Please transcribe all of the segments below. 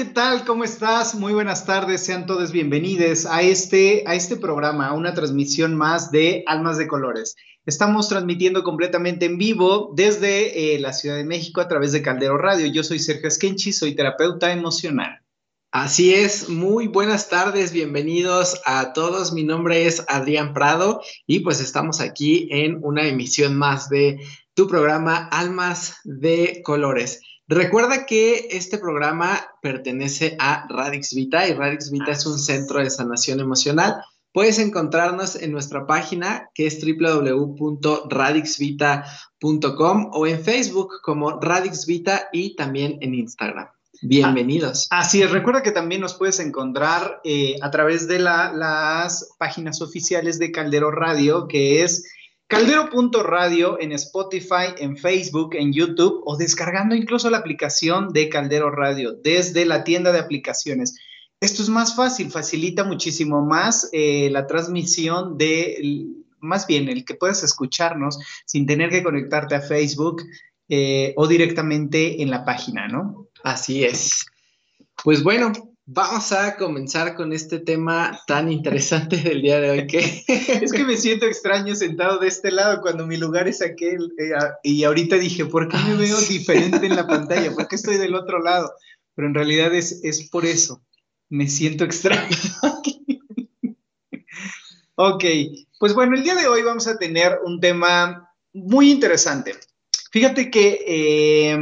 ¿qué tal? ¿Cómo estás? Muy buenas tardes, sean todos bienvenidos a este, a este programa, a una transmisión más de Almas de Colores. Estamos transmitiendo completamente en vivo desde eh, la Ciudad de México a través de Caldero Radio. Yo soy Sergio Esquenchi, soy terapeuta emocional. Así es, muy buenas tardes, bienvenidos a todos. Mi nombre es Adrián Prado y pues estamos aquí en una emisión más de tu programa Almas de Colores. Recuerda que este programa pertenece a Radix Vita y Radix Vita es un centro de sanación emocional. Puedes encontrarnos en nuestra página que es www.radixvita.com o en Facebook como Radix Vita y también en Instagram. Bienvenidos. Así es, recuerda que también nos puedes encontrar eh, a través de las páginas oficiales de Caldero Radio, que es Caldero.radio en Spotify, en Facebook, en YouTube o descargando incluso la aplicación de Caldero Radio desde la tienda de aplicaciones. Esto es más fácil, facilita muchísimo más eh, la transmisión de, más bien, el que puedas escucharnos sin tener que conectarte a Facebook eh, o directamente en la página, ¿no? Así es. Pues bueno, Vamos a comenzar con este tema tan interesante del día de hoy que es que me siento extraño sentado de este lado cuando mi lugar es aquel eh, y ahorita dije, ¿por qué me veo diferente en la pantalla? ¿Por qué estoy del otro lado? Pero en realidad es, es por eso, me siento extraño. ok, pues bueno, el día de hoy vamos a tener un tema muy interesante. Fíjate que... Eh,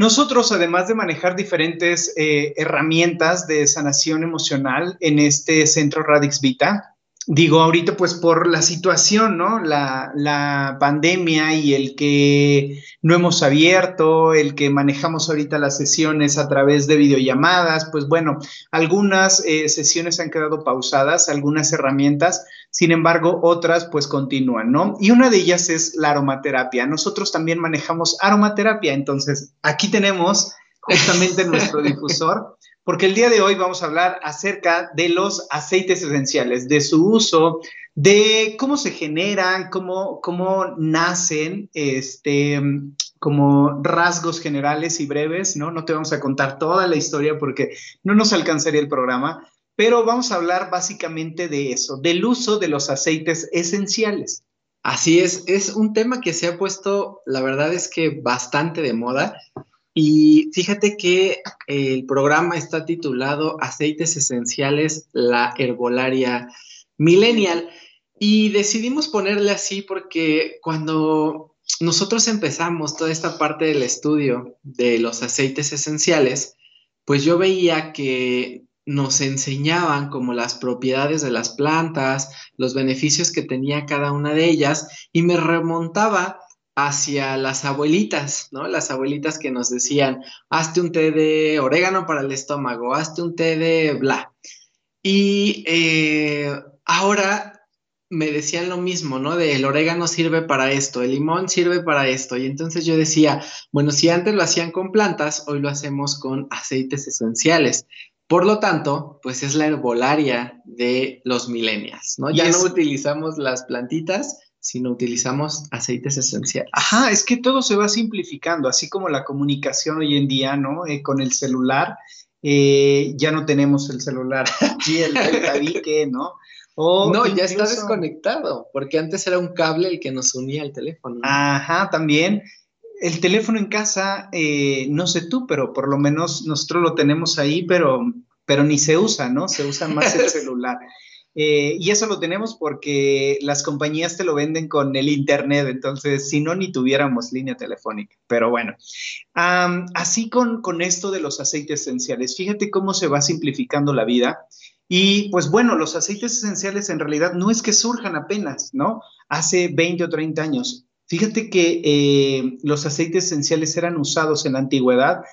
nosotros, además de manejar diferentes eh, herramientas de sanación emocional en este centro Radix Vita, digo ahorita pues por la situación, ¿no? La, pandemia y el que no hemos abierto, el que manejamos ahorita las sesiones a través de videollamadas, pues bueno, algunas eh, sesiones han quedado pausadas, algunas herramientas, sin embargo, otras pues continúan, ¿no? Y una de ellas es la aromaterapia. Nosotros también manejamos aromaterapia, entonces aquí tenemos justamente nuestro difusor, porque el día de hoy vamos a hablar acerca de los aceites esenciales, de su uso, de cómo se generan, cómo, cómo nacen, este, como rasgos generales y breves, ¿no? No te vamos a contar toda la historia porque no nos alcanzaría el programa, pero vamos a hablar básicamente de eso, del uso de los aceites esenciales. Así es, es un tema que se ha puesto, la verdad es que bastante de moda. Y fíjate que el programa está titulado Aceites Esenciales, la herbolaria millennial. Y decidimos ponerle así porque cuando nosotros empezamos toda esta parte del estudio de los aceites esenciales, pues yo veía que nos enseñaban como las propiedades de las plantas, los beneficios que tenía cada una de ellas y me remontaba hacia las abuelitas, ¿no? Las abuelitas que nos decían, hazte un té de orégano para el estómago, hazte un té de bla. Y eh, ahora me decían lo mismo, ¿no? De el orégano sirve para esto, el limón sirve para esto. Y entonces yo decía, bueno, si antes lo hacían con plantas, hoy lo hacemos con aceites esenciales. Por lo tanto, pues es la herbolaria de los millennials, ¿no? Ya no utilizamos las plantitas, sino utilizamos aceites esenciales. Ajá, es que todo se va simplificando, así como la comunicación hoy en día, ¿no? Eh, con el celular, eh, ya no tenemos el celular aquí, el, tabique, ¿no? no, ya está desconectado, porque antes era un cable el que nos unía al teléfono. Ajá, también el teléfono en casa, eh, no sé tú, pero por lo menos nosotros lo tenemos ahí, pero, pero ni se usa, ¿no? Se usa más el celular. Eh, y eso lo tenemos porque las compañías te lo venden con el Internet, entonces si no, ni tuviéramos línea telefónica. Pero bueno, así con, con esto de los aceites esenciales, fíjate cómo se va simplificando la vida. Y pues bueno, los aceites esenciales en realidad no es que surjan apenas, ¿no? Hace 20 o 30 años. Fíjate que eh, los aceites esenciales eran usados en la antigüedad,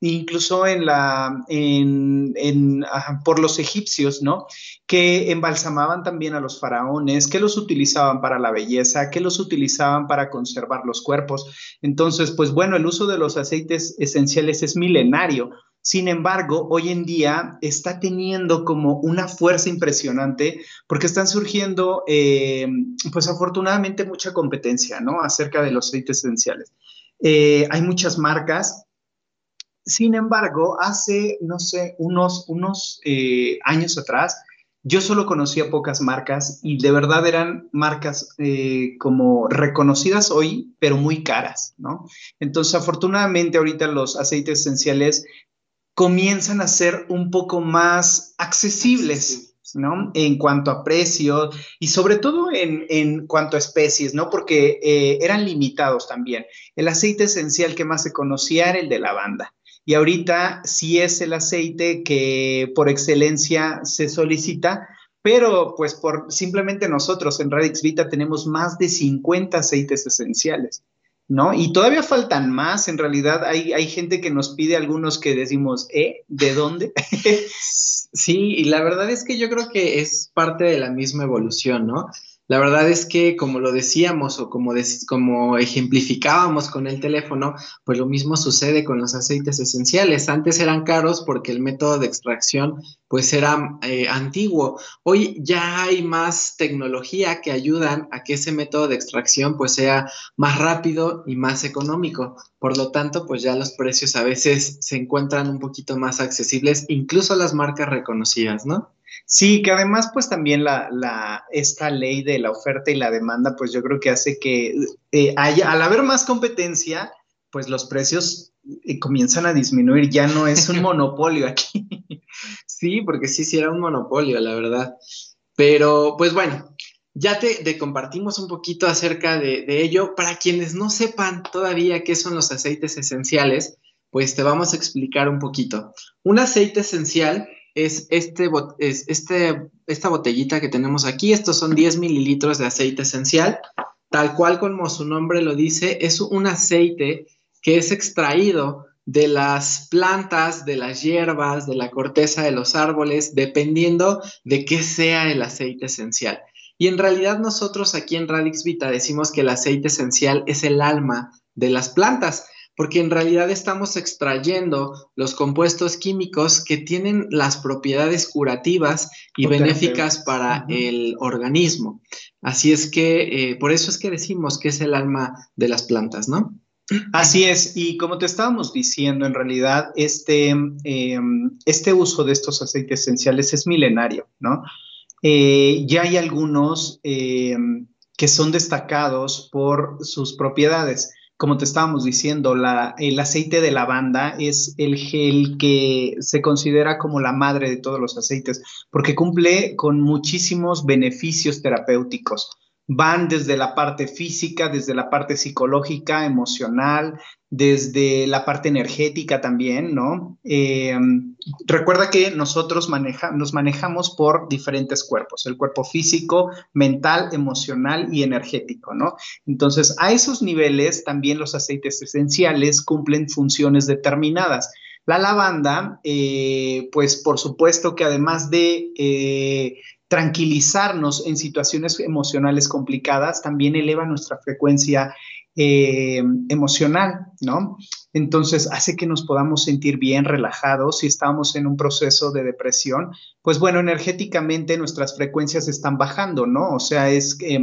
incluso en la, por los egipcios, ¿no? Que embalsamaban también a los faraones, que los utilizaban para la belleza, que los utilizaban para conservar los cuerpos. Entonces, pues bueno, el uso de los aceites esenciales es milenario. Sin embargo, hoy en día está teniendo como una fuerza impresionante porque están surgiendo, eh, pues afortunadamente, mucha competencia, ¿no? Acerca de los aceites esenciales. Eh, hay muchas marcas sin embargo, hace, no sé, unos, unos eh, años atrás, yo solo conocía pocas marcas y de verdad eran marcas como reconocidas hoy, pero muy caras, ¿no? Entonces, afortunadamente ahorita los aceites esenciales comienzan a ser un poco más accesibles. ¿no? En cuanto a precio y sobre todo en, cuanto a especies, ¿no? Porque eh, eran limitados también. El aceite esencial que más se conocía era el de lavanda. Y ahorita sí es el aceite que por excelencia se solicita, pero pues por simplemente nosotros en Radix Vita tenemos más de 50 aceites esenciales. ¿No? Y todavía faltan más, en realidad hay, hay gente que nos pide algunos que decimos, ¿eh? ¿De dónde? sí, y la verdad es que yo creo que es parte de la misma evolución, ¿no? La verdad es que, como lo decíamos o como, como ejemplificábamos con el teléfono, pues lo mismo sucede con los aceites esenciales. Antes eran caros porque el método de extracción pues era eh, antiguo. Hoy ya hay más tecnología que ayudan a que ese método de extracción pues sea más rápido y más económico. Por lo tanto, pues ya los precios a veces se encuentran un poquito más accesibles, incluso las marcas reconocidas, ¿no? Sí, que además pues también la, esta ley de la oferta y la demanda pues yo creo que hace que eh, haya, al haber más competencia pues los precios eh, comienzan a disminuir, ya no es un monopolio aquí. Sí, porque sí, sí era un monopolio, la verdad. Pero pues bueno, ya te, compartimos un poquito acerca de, de, ello. Para quienes no sepan todavía qué son los aceites esenciales, pues te vamos a explicar un poquito. Un aceite esencial es, este, es este, esta botellita que tenemos aquí. Estos son 10 mililitros de aceite esencial. Tal cual como su nombre lo dice, es un aceite que es extraído de las plantas, de las hierbas, de la corteza de los árboles, dependiendo de qué sea el aceite esencial. Y en realidad nosotros aquí en Radix Vita decimos que el aceite esencial es el alma de las plantas porque en realidad estamos extrayendo los compuestos químicos que tienen las propiedades curativas y benéficas para el organismo. Así es que, eh, por eso es que decimos que es el alma de las plantas, ¿no? Así es, y como te estábamos diciendo, en realidad este, em, este uso de estos aceites esenciales es milenario, ¿no? Eh, ya hay algunos em, que son destacados por sus propiedades como te estábamos diciendo, el aceite de lavanda es el gel que se considera como la madre de todos los aceites, porque cumple con muchísimos beneficios terapéuticos van desde la parte física, desde la parte psicológica, emocional, desde la parte energética también, ¿no? Eh, recuerda que nosotros nos manejamos por diferentes cuerpos, el cuerpo físico, mental, emocional y energético, ¿no? Entonces, a esos niveles también los aceites esenciales cumplen funciones determinadas. La lavanda, eh, pues por supuesto que además de eh, tranquilizarnos en situaciones emocionales complicadas también eleva nuestra frecuencia eh, emocional, ¿no? Entonces hace que nos podamos sentir bien relajados si estamos en un proceso de depresión, pues bueno, energéticamente nuestras frecuencias están bajando, ¿no? O sea, es... Eh,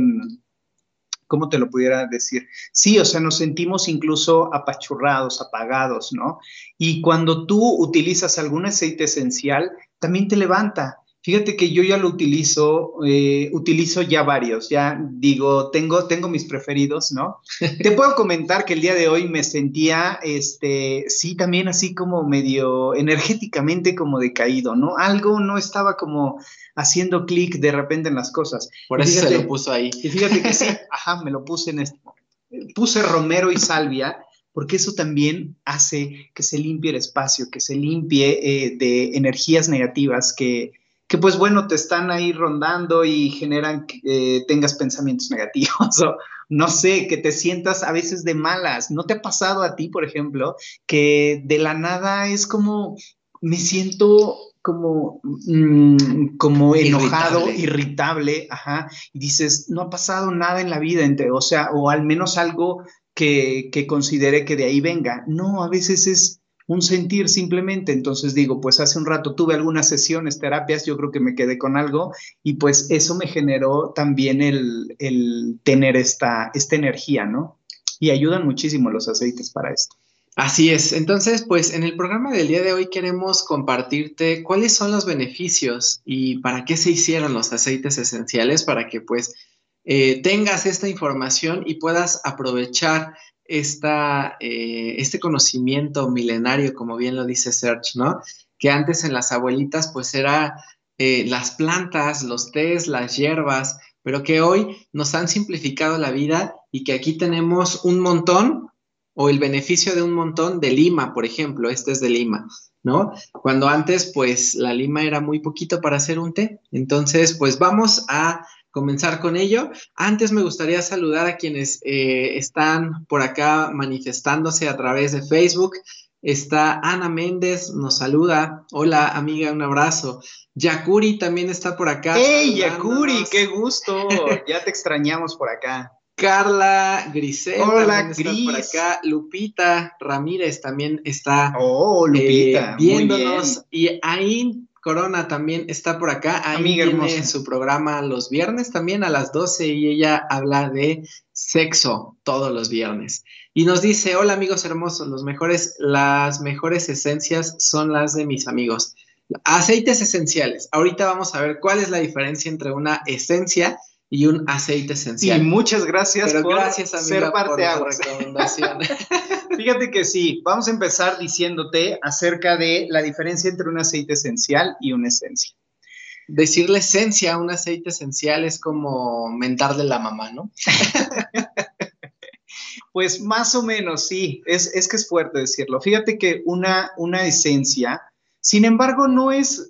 ¿Cómo te lo pudiera decir? Sí, o sea, nos sentimos incluso apachurrados, apagados, ¿no? Y cuando tú utilizas algún aceite esencial, también te levanta, Fíjate que yo ya lo utilizo, eh, utilizo ya varios, ya digo, tengo, tengo mis preferidos, ¿no? Te puedo comentar que el día de hoy me sentía, este, sí, también así como medio energéticamente como decaído, ¿no? Algo no estaba como haciendo clic de repente en las cosas. Por eso se lo puso ahí. Y fíjate que sí, ajá, me lo puse en este Puse romero y salvia porque eso también hace que se limpie el espacio, que se limpie eh, de energías negativas que que pues bueno, te están ahí rondando y generan que eh, tengas pensamientos negativos o no sé, que te sientas a veces de malas. ¿No te ha pasado a ti, por ejemplo, que de la nada es como, me siento como, mm, como enojado, irritable. ajá, y dices, no ha pasado nada en la vida, entre, o sea, o al menos algo que, que considere que de ahí venga. No, a veces es un sentir simplemente. Entonces digo, pues hace un rato tuve algunas sesiones, terapias, yo creo que me quedé con algo y pues eso me generó también el, tener esta, esta energía, ¿no? Y ayudan muchísimo los aceites para esto. Así es. Entonces, pues en el programa del día de hoy queremos compartirte cuáles son los beneficios y para qué se hicieron los aceites esenciales para que pues eh, tengas esta información y puedas aprovechar esta, eh, este conocimiento milenario, como bien lo dice Serge, ¿no? Que antes en las abuelitas pues era eh, las plantas, los tés, las hierbas, pero que hoy nos han simplificado la vida y que aquí tenemos un montón o el beneficio de un montón de lima, por ejemplo, este es de lima, ¿no? Cuando antes, pues la lima era muy poquito para hacer un té. Entonces, pues vamos a comenzar con ello. Antes me gustaría saludar a quienes eh, están por acá manifestándose a través de Facebook. Está Ana Méndez, nos saluda. Hola, amiga, un abrazo. Yakuri también está por acá. ¡Hey, Yakuri! ¡Qué gusto! ya te extrañamos por acá. Carla Grisel. Hola, Gris. por acá. Lupita Ramírez también está oh, Lupita, eh, viéndonos. Y ahí Corona también está por acá. Ahí Amiga tiene su programa los viernes también a las 12 y ella habla de sexo todos los viernes. Y nos dice, hola amigos hermosos, los mejores, las mejores esencias son las de mis amigos. Aceites esenciales. Ahorita vamos a ver cuál es la diferencia entre una esencia y un aceite esencial. Y muchas gracias por gracias, ser parte de recomendación. Fíjate que sí, vamos a empezar diciéndote acerca de la diferencia entre un aceite esencial y una esencia. Decirle esencia a un aceite esencial es como mentarle la mamá, ¿no? pues más o menos, sí, es, es, que es fuerte decirlo. Fíjate que una, una esencia, sin embargo, no es...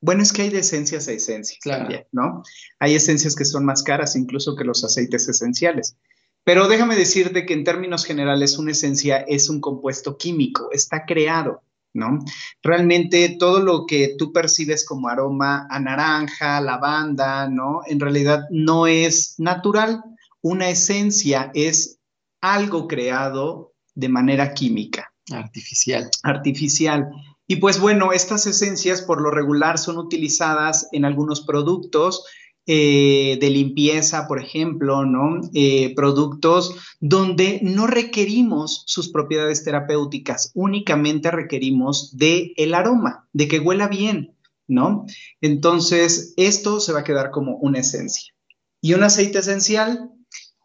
Bueno, es que hay de esencias a esencias también, ¿no? Hay esencias que son más caras incluso que los aceites esenciales. Pero déjame decirte que en términos generales una esencia es un compuesto químico, está creado, ¿no? Realmente todo lo que tú percibes como aroma a naranja, lavanda, ¿no? En realidad no es natural. Una esencia es algo creado de manera química. Artificial. Artificial. Y pues bueno, estas esencias por lo regular son utilizadas en algunos productos eh, de limpieza, por ejemplo, ¿no? Eh, productos donde no requerimos sus propiedades terapéuticas, únicamente requerimos de el aroma, de que huela bien, ¿no? Entonces, esto se va a quedar como una esencia. ¿Y un aceite esencial?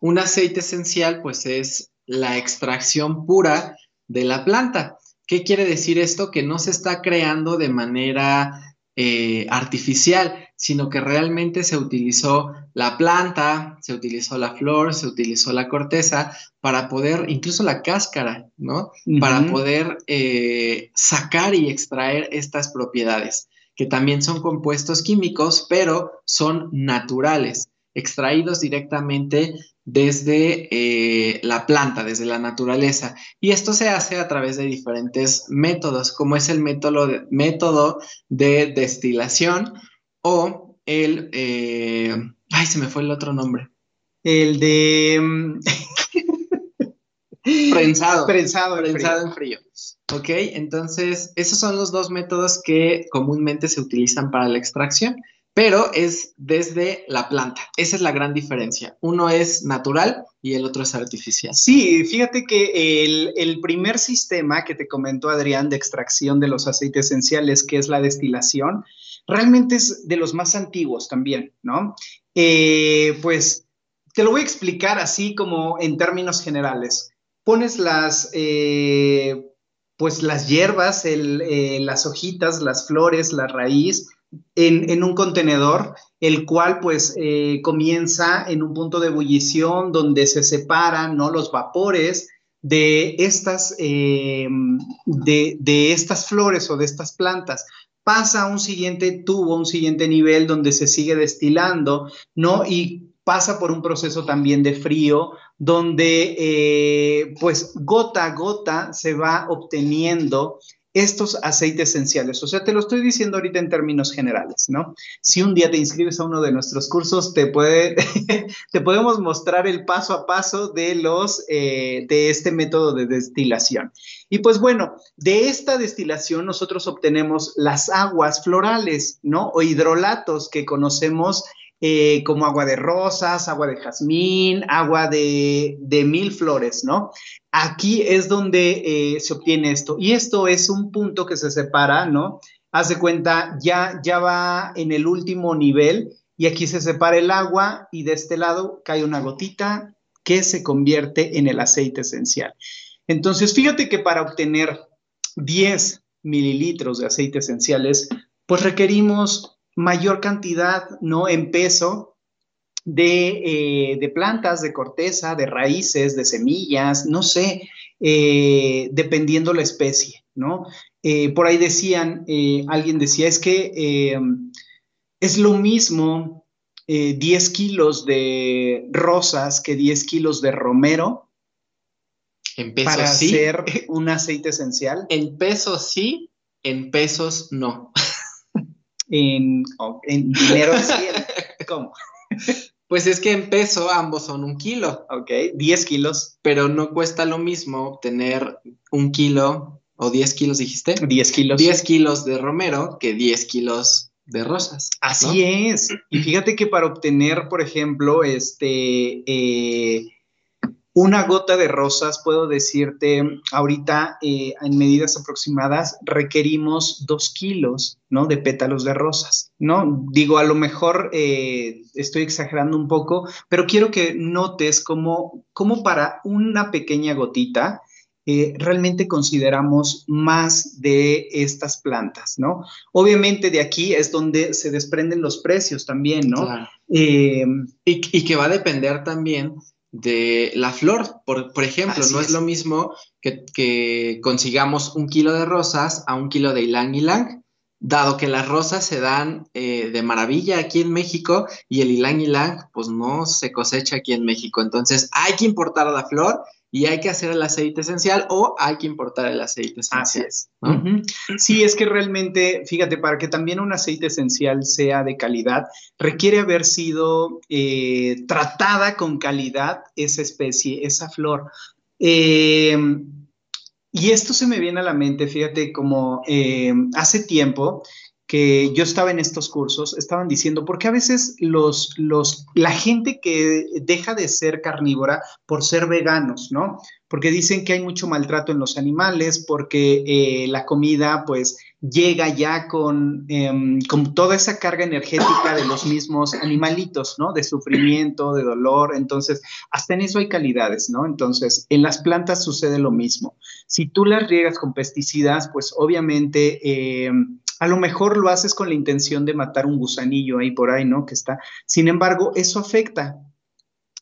Un aceite esencial, pues es la extracción pura de la planta. ¿Qué quiere decir esto? Que no se está creando de manera eh, artificial, sino que realmente se utilizó la planta, se utilizó la flor, se utilizó la corteza para poder, incluso la cáscara, ¿no? Para poder eh, sacar y extraer estas propiedades, que también son compuestos químicos, pero son naturales, extraídos directamente desde eh, la planta, desde la naturaleza. Y esto se hace a través de diferentes métodos, como es el método de, método de destilación o el... Eh, ay, se me fue el otro nombre. El de... Mm, prensado. Prensado, prensado en frío. Ok, entonces esos son los dos métodos que comúnmente se utilizan para la extracción pero es desde la planta. Esa es la gran diferencia. Uno es natural y el otro es artificial. Sí, fíjate que el, primer sistema que te comentó Adrián de extracción de los aceites esenciales, que es la destilación, realmente es de los más antiguos también, ¿no? Eh, pues te lo voy a explicar así como en términos generales. Pones las... Eh, pues las hierbas, eh, las hojitas, las flores, la raíz, en, un contenedor, el cual pues eh, comienza en un punto de ebullición donde se separan ¿no? los vapores de estas, eh, de, de, estas flores o de estas plantas. Pasa a un siguiente tubo, un siguiente nivel donde se sigue destilando, ¿no? Y pasa por un proceso también de frío, donde eh, pues gota a gota se va obteniendo estos aceites esenciales. O sea, te lo estoy diciendo ahorita en términos generales, ¿no? Si un día te inscribes a uno de nuestros cursos, te, puede, te podemos mostrar el paso a paso de, los, eh, de este método de destilación. Y pues bueno, de esta destilación nosotros obtenemos las aguas florales, ¿no? O hidrolatos que conocemos eh, como agua de rosas, agua de jazmín, agua de, mil flores, ¿no? Aquí es donde eh, se obtiene esto. Y esto es un punto que se separa, ¿no? Haz de cuenta, ya, ya va en el último nivel y aquí se separa el agua y de este lado cae una gotita que se convierte en el aceite esencial. Entonces, fíjate que para obtener 10 mililitros de aceite esenciales, pues requerimos mayor cantidad, ¿no? En peso de, eh, plantas, de corteza, de raíces, de semillas, no sé, eh, dependiendo la especie, ¿no? Eh, por ahí decían, alguien decía, es que es lo mismo 10 kilos de rosas que 10 kilos de romero. En pesos para sí. hacer un aceite esencial. En pesos sí, en pesos no. En, dinero ¿Cómo? Pues es que en peso ambos son un kilo. Ok, 10 kilos. Pero no cuesta lo mismo obtener un kilo o 10 kilos, dijiste. 10 kilos. 10 kilos de romero que 10 kilos de rosas. Así es. Y fíjate que para obtener, por ejemplo, este, eh, una gota de rosas, puedo decirte, ahorita eh, en medidas aproximadas requerimos dos kilos, ¿no? De pétalos de rosas, ¿no? Digo, a lo mejor eh, estoy exagerando un poco, pero quiero que notes cómo, cómo para una pequeña gotita eh, realmente consideramos más de estas plantas, ¿no? Obviamente de aquí es donde se desprenden los precios también, ¿no? y, y que va a depender también de la flor. Por, por ejemplo, no es. lo mismo que, consigamos un kilo de rosas a un kilo de ylang ylang, dado que las rosas se dan eh, de maravilla aquí en México y el ylang ylang pues no se cosecha aquí en México. Entonces hay que importar la flor y hay que hacer el aceite esencial o hay que importar el aceite esencial. Sí, es que realmente, fíjate, para que también un aceite esencial sea de calidad, requiere haber sido eh, tratada con calidad esa especie, esa flor. Eh, y esto se me viene a la mente, fíjate, como eh, hace tiempo que yo estaba en estos cursos, estaban diciendo, porque a veces los, los, la gente que deja de ser carnívora por ser veganos, ¿no? Porque dicen que hay mucho maltrato en los animales, porque eh, la comida pues llega ya con, em, con toda esa carga energética de los mismos animalitos, ¿no? De sufrimiento, de dolor, entonces hasta en eso hay calidades, ¿no? Entonces, en las plantas sucede lo mismo. Si tú las riegas con pesticidas, pues obviamente... Eh, a lo mejor lo haces con la intención de matar un gusanillo ahí por ahí, ¿no? Que está. Sin embargo, eso afecta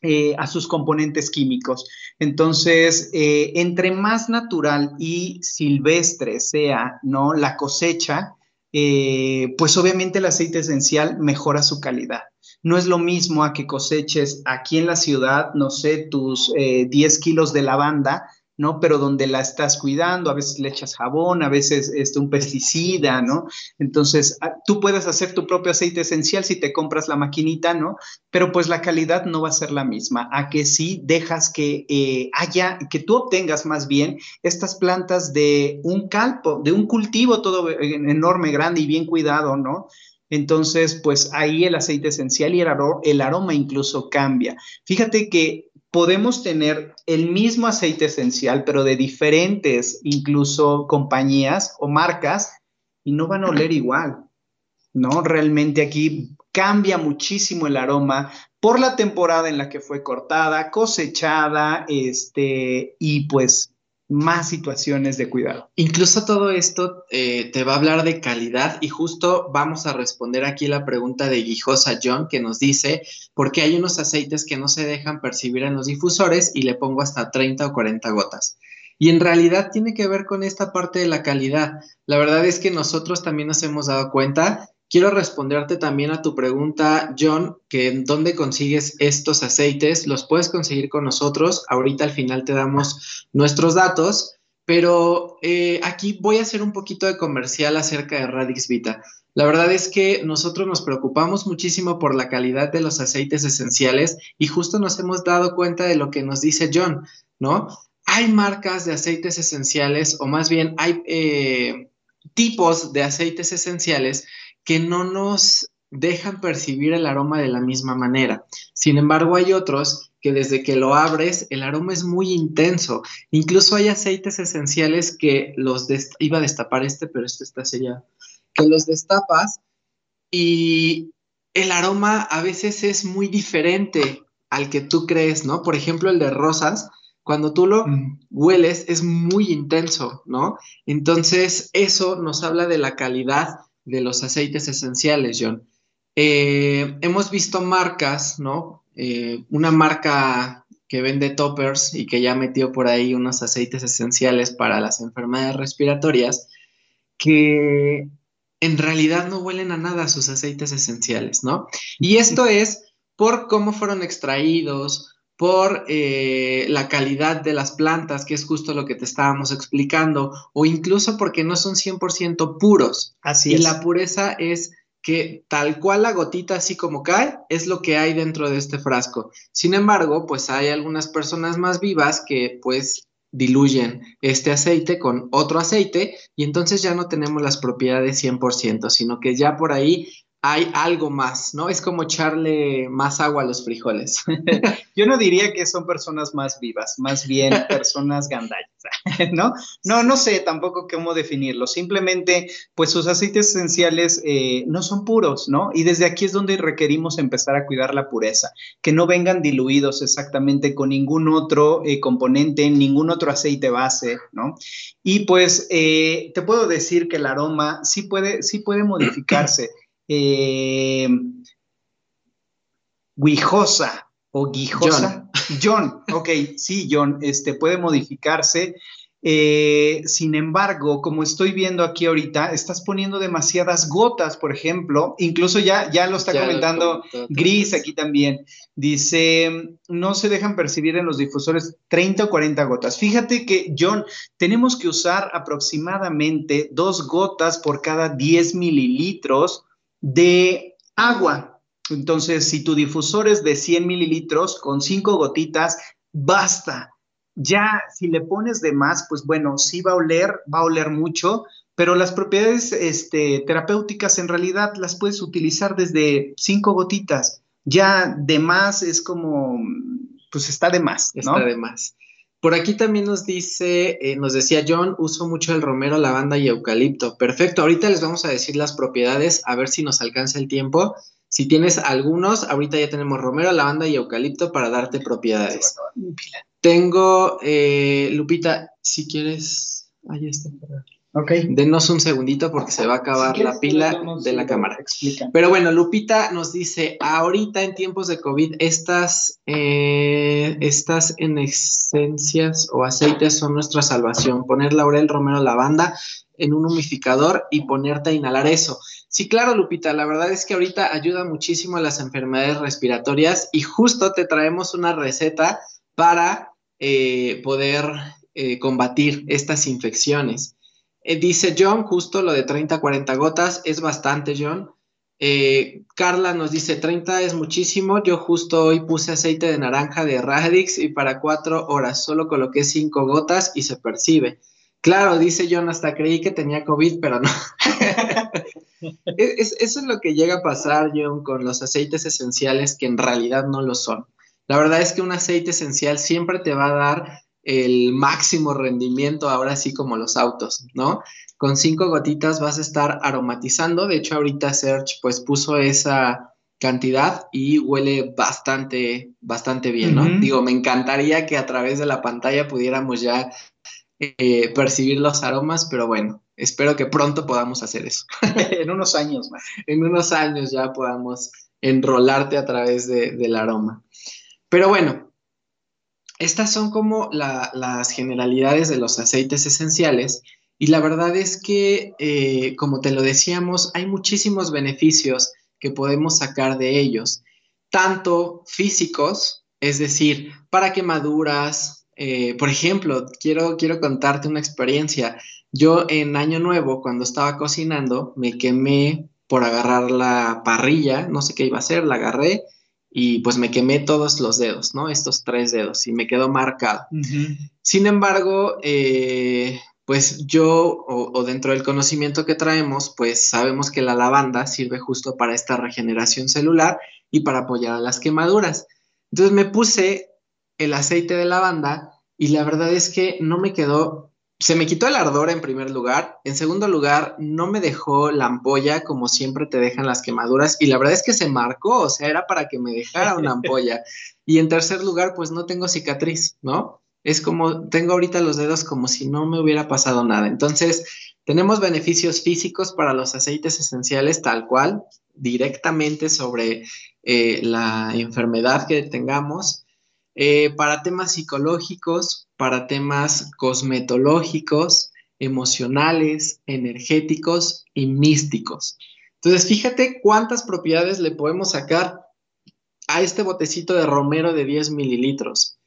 eh, a sus componentes químicos. Entonces, eh, entre más natural y silvestre sea, ¿no? La cosecha, eh, pues obviamente el aceite esencial mejora su calidad. No es lo mismo a que coseches aquí en la ciudad, no sé, tus 10 kilos de lavanda, ¿no? Pero donde la estás cuidando, a veces le echas jabón, a veces este, un pesticida, ¿no? Entonces, ah, tú puedes hacer tu propio aceite esencial si te compras la maquinita, ¿no? Pero pues la calidad no va a ser la misma, a que sí dejas que eh, haya, que tú obtengas más bien estas plantas de un calpo, de un cultivo todo enorme, grande y bien cuidado, ¿no? Entonces, pues ahí el aceite esencial y el, el aroma incluso cambia. Fíjate que podemos tener el mismo aceite esencial, pero de diferentes incluso compañías o marcas y no van a oler igual, ¿no? Realmente aquí cambia muchísimo el aroma por la temporada en la que fue cortada, cosechada, este, y pues más situaciones de cuidado. Incluso todo esto eh, te va a hablar de calidad y justo vamos a responder aquí la pregunta de Guijosa John que nos dice, ¿por qué hay unos aceites que no se dejan percibir en los difusores y le pongo hasta 30 o 40 gotas? Y en realidad tiene que ver con esta parte de la calidad. La verdad es que nosotros también nos hemos dado cuenta Quiero responderte también a tu pregunta, John, que en dónde consigues estos aceites. Los puedes conseguir con nosotros. Ahorita al final te damos nuestros datos, pero eh, aquí voy a hacer un poquito de comercial acerca de Radix Vita. La verdad es que nosotros nos preocupamos muchísimo por la calidad de los aceites esenciales y justo nos hemos dado cuenta de lo que nos dice John, ¿no? Hay marcas de aceites esenciales o más bien hay eh, tipos de aceites esenciales que no nos dejan percibir el aroma de la misma manera. Sin embargo, hay otros que desde que lo abres, el aroma es muy intenso. Incluso hay aceites esenciales que los iba a destapar este, pero este está sellado. Que los destapas y el aroma a veces es muy diferente al que tú crees, ¿no? Por ejemplo, el de rosas, cuando tú lo hueles es muy intenso, ¿no? Entonces, eso nos habla de la calidad de los aceites esenciales, John. Eh, hemos visto marcas, ¿no? Eh, una marca que vende toppers y que ya metió por ahí unos aceites esenciales para las enfermedades respiratorias, que en realidad no huelen a nada sus aceites esenciales, ¿no? Y esto es por cómo fueron extraídos, por eh, la calidad de las plantas, que es justo lo que te estábamos explicando, o incluso porque no son 100% puros. Así y es. la pureza es que tal cual la gotita así como cae es lo que hay dentro de este frasco. Sin embargo, pues hay algunas personas más vivas que pues diluyen este aceite con otro aceite y entonces ya no tenemos las propiedades 100%, sino que ya por ahí hay algo más, ¿no? Es como echarle más agua a los frijoles. Yo no diría que son personas más vivas, más bien personas gandallas, ¿no? No, no sé tampoco cómo definirlo. Simplemente, pues sus aceites esenciales eh, no son puros, ¿no? Y desde aquí es donde requerimos empezar a cuidar la pureza, que no vengan diluidos exactamente con ningún otro eh, componente, ningún otro aceite base, ¿no? Y pues eh, te puedo decir que el aroma sí puede, sí puede modificarse eh, guijosa o guijosa. John. John, ok, sí, John, este puede modificarse. Eh, sin embargo, como estoy viendo aquí ahorita, estás poniendo demasiadas gotas, por ejemplo, incluso ya, ya lo está Ya lo comentando comentó Gris aquí también. Dice, no se dejan percibir en los difusores 30 o 40 gotas. Fíjate que, John, tenemos que usar aproximadamente dos gotas por cada 10 mililitros de agua. Entonces, si tu difusor es de 100 mililitros, con cinco gotitas, basta. Ya, si le pones de más, pues bueno, sí va a oler, va a oler mucho, pero las propiedades este, terapéuticas en realidad las puedes utilizar desde cinco gotitas. Ya de más es como, pues está de más. Está de más. Por aquí también nos dice, eh, nos decía John, uso mucho el romero, lavanda y eucalipto. Perfecto, ahorita les vamos a decir las propiedades, a ver si nos alcanza el tiempo. Si tienes algunos, ahorita ya tenemos romero, lavanda y eucalipto para darte propiedades. Tengo, eh, Lupita, si quieres, ahí está. Ok. Denos un segundito porque se va a acabar la pila de la cámara. explica. Pero bueno, Lupita nos dice, ahorita en tiempos de COVID, estas, eh, estas en esencias o aceites son nuestra salvación. Poner laurel, romero, lavanda en un humidificador y ponerte a inhalar eso. Sí, claro, Lupita, la verdad es que ahorita ayuda muchísimo a las enfermedades respiratorias y justo te traemos una receta para eh, poder eh, combatir estas infecciones. Eh, dice John, justo lo de 30 40 gotas es bastante, John. Eh, Carla nos dice 30 es muchísimo. Yo justo hoy puse aceite de naranja de Radix y para cuatro horas solo coloqué cinco gotas y se percibe. Claro, dice John, hasta creí que tenía COVID, pero no. Es- es- eso es lo que llega a pasar, John, con los aceites esenciales que en realidad no lo son. La verdad es que un aceite esencial siempre te va a dar el máximo rendimiento, ahora sí como los autos, ¿no? Con cinco gotitas vas a estar aromatizando. De hecho, ahorita Serge pues puso esa cantidad y huele bastante, bastante bien, ¿no? Digo, me encantaría que a través de la pantalla pudiéramos ya eh, percibir los aromas, pero bueno, espero que pronto podamos hacer eso. en unos años más. En unos años ya podamos enrolarte a través de- del aroma. Pero bueno, estas son como la- las generalidades de los aceites esenciales y la verdad es que, eh, como te lo decíamos, hay muchísimos beneficios que podemos sacar de ellos, tanto físicos, es decir, para quemaduras. eh, por ejemplo, quiero, quiero contarte una experiencia. Yo en Año Nuevo, cuando estaba cocinando, me quemé por agarrar la parrilla, no sé qué iba a hacer, la agarré y pues me quemé todos los dedos, ¿no? Estos tres dedos y me quedó marcado. Sin embargo, eh, pues yo, o, dentro del conocimiento que traemos, pues sabemos que la lavanda sirve justo para esta regeneración celular y para apoyar a las quemaduras. Entonces me puse el aceite de lavanda y la verdad es que no me quedó, se me quitó el ardor en primer lugar, en segundo lugar no me dejó la ampolla como siempre te dejan las quemaduras y la verdad es que se marcó, o sea, era para que me dejara una ampolla. Y en tercer lugar, pues no tengo cicatriz, ¿no? es como, tengo ahorita los dedos como si no me hubiera pasado nada. Entonces, tenemos beneficios físicos para los aceites esenciales tal cual, directamente sobre eh, la enfermedad que tengamos, eh, para temas psicológicos, para temas cosmetológicos, emocionales, energéticos y místicos. Entonces, fíjate cuántas propiedades le podemos sacar a este botecito de romero de 10 mililitros.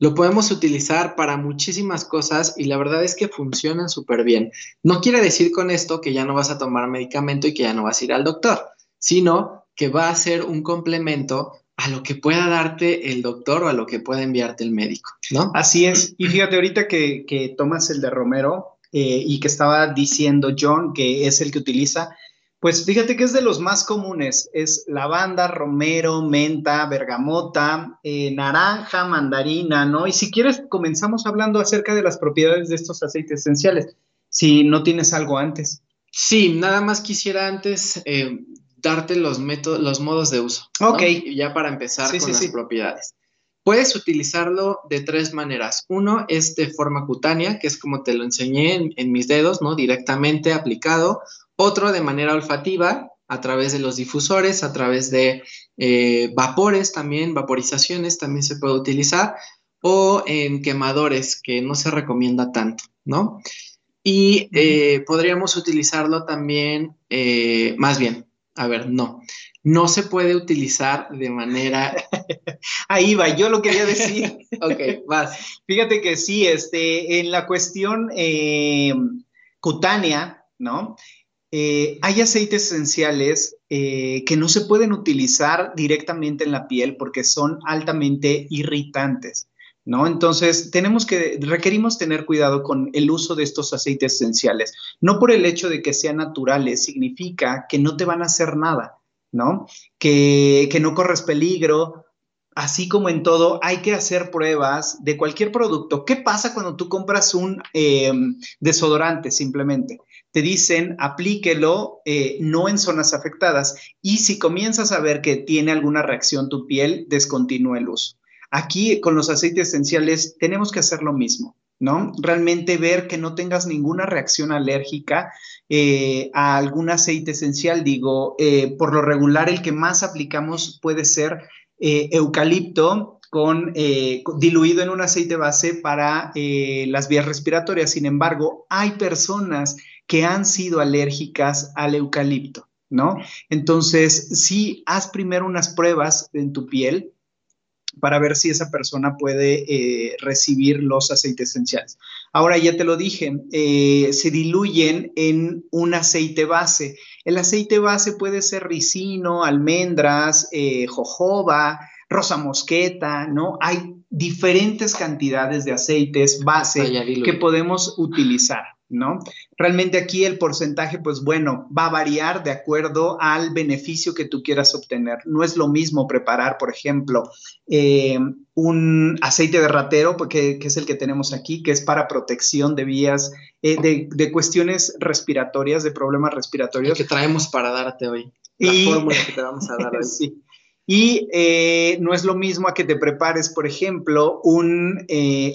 Lo podemos utilizar para muchísimas cosas y la verdad es que funcionan súper bien. No quiere decir con esto que ya no vas a tomar medicamento y que ya no vas a ir al doctor, sino que va a ser un complemento a lo que pueda darte el doctor o a lo que pueda enviarte el médico, ¿no? Así es. Y fíjate, ahorita que, tomas el de Romero eh, y que estaba diciendo John que es el que utiliza, pues fíjate que es de los más comunes, es lavanda, romero, menta, bergamota, eh, naranja, mandarina, ¿no? Y si quieres, comenzamos hablando acerca de las propiedades de estos aceites esenciales, si no tienes algo antes. Sí, nada más quisiera antes eh, darte los métodos, los modos de uso. Ok. Ya para empezar con las propiedades. Puedes utilizarlo de tres maneras. Uno es de forma cutánea, que es como te lo enseñé en, en mis dedos, ¿no? Directamente aplicado otro de manera olfativa, a través de los difusores, a través de eh, vapores también, vaporizaciones también se puede utilizar, o en quemadores, que no se recomienda tanto, ¿no? Y eh, podríamos utilizarlo también, eh, más bien, a ver, no, no se puede utilizar de manera... Ahí va, yo lo quería decir. ok, vas. Fíjate que sí, este, en la cuestión cutánea, ¿no? Eh, hay aceites esenciales eh, que no se pueden utilizar directamente en la piel porque son altamente irritantes, ¿no? Entonces, tenemos que, requerimos tener cuidado con el uso de estos aceites esenciales. No por el hecho de que sean naturales, significa que no te van a hacer nada, ¿no? Que, no corres peligro, así como en todo, hay que hacer pruebas de cualquier producto. ¿Qué pasa cuando tú compras un eh, desodorante simplemente? te dicen aplíquelo eh, no en zonas afectadas y si comienzas a ver que tiene alguna reacción tu piel, descontinúa el uso. Aquí con los aceites esenciales tenemos que hacer lo mismo, ¿no? Realmente ver que no tengas ninguna reacción alérgica eh, a algún aceite esencial. Digo, eh, por lo regular el que más aplicamos puede ser eucalipto, con, diluido en un aceite base para las vías respiratorias. Sin embargo, hay personas que han sido alérgicas al eucalipto, ¿no? Entonces, sí, haz primero unas pruebas en tu piel para ver si esa persona puede eh, recibir los aceites esenciales. Ahora ya te lo dije, eh, se diluyen en un aceite base. El aceite base puede ser ricino, almendras, eh, jojoba, rosa mosqueta, ¿no? Hay diferentes cantidades de aceites base que podemos utilizar. ¿No? Realmente aquí el porcentaje, pues bueno, va a variar de acuerdo al beneficio que tú quieras obtener. No es lo mismo preparar, por ejemplo, eh, un aceite de ratero, porque, que es el que tenemos aquí, que es para protección de vías, eh, de, cuestiones respiratorias, de problemas respiratorios. que traemos para darte hoy. La fórmula que te vamos a dar hoy. sí. Y eh, no es lo mismo a que te prepares, por ejemplo, un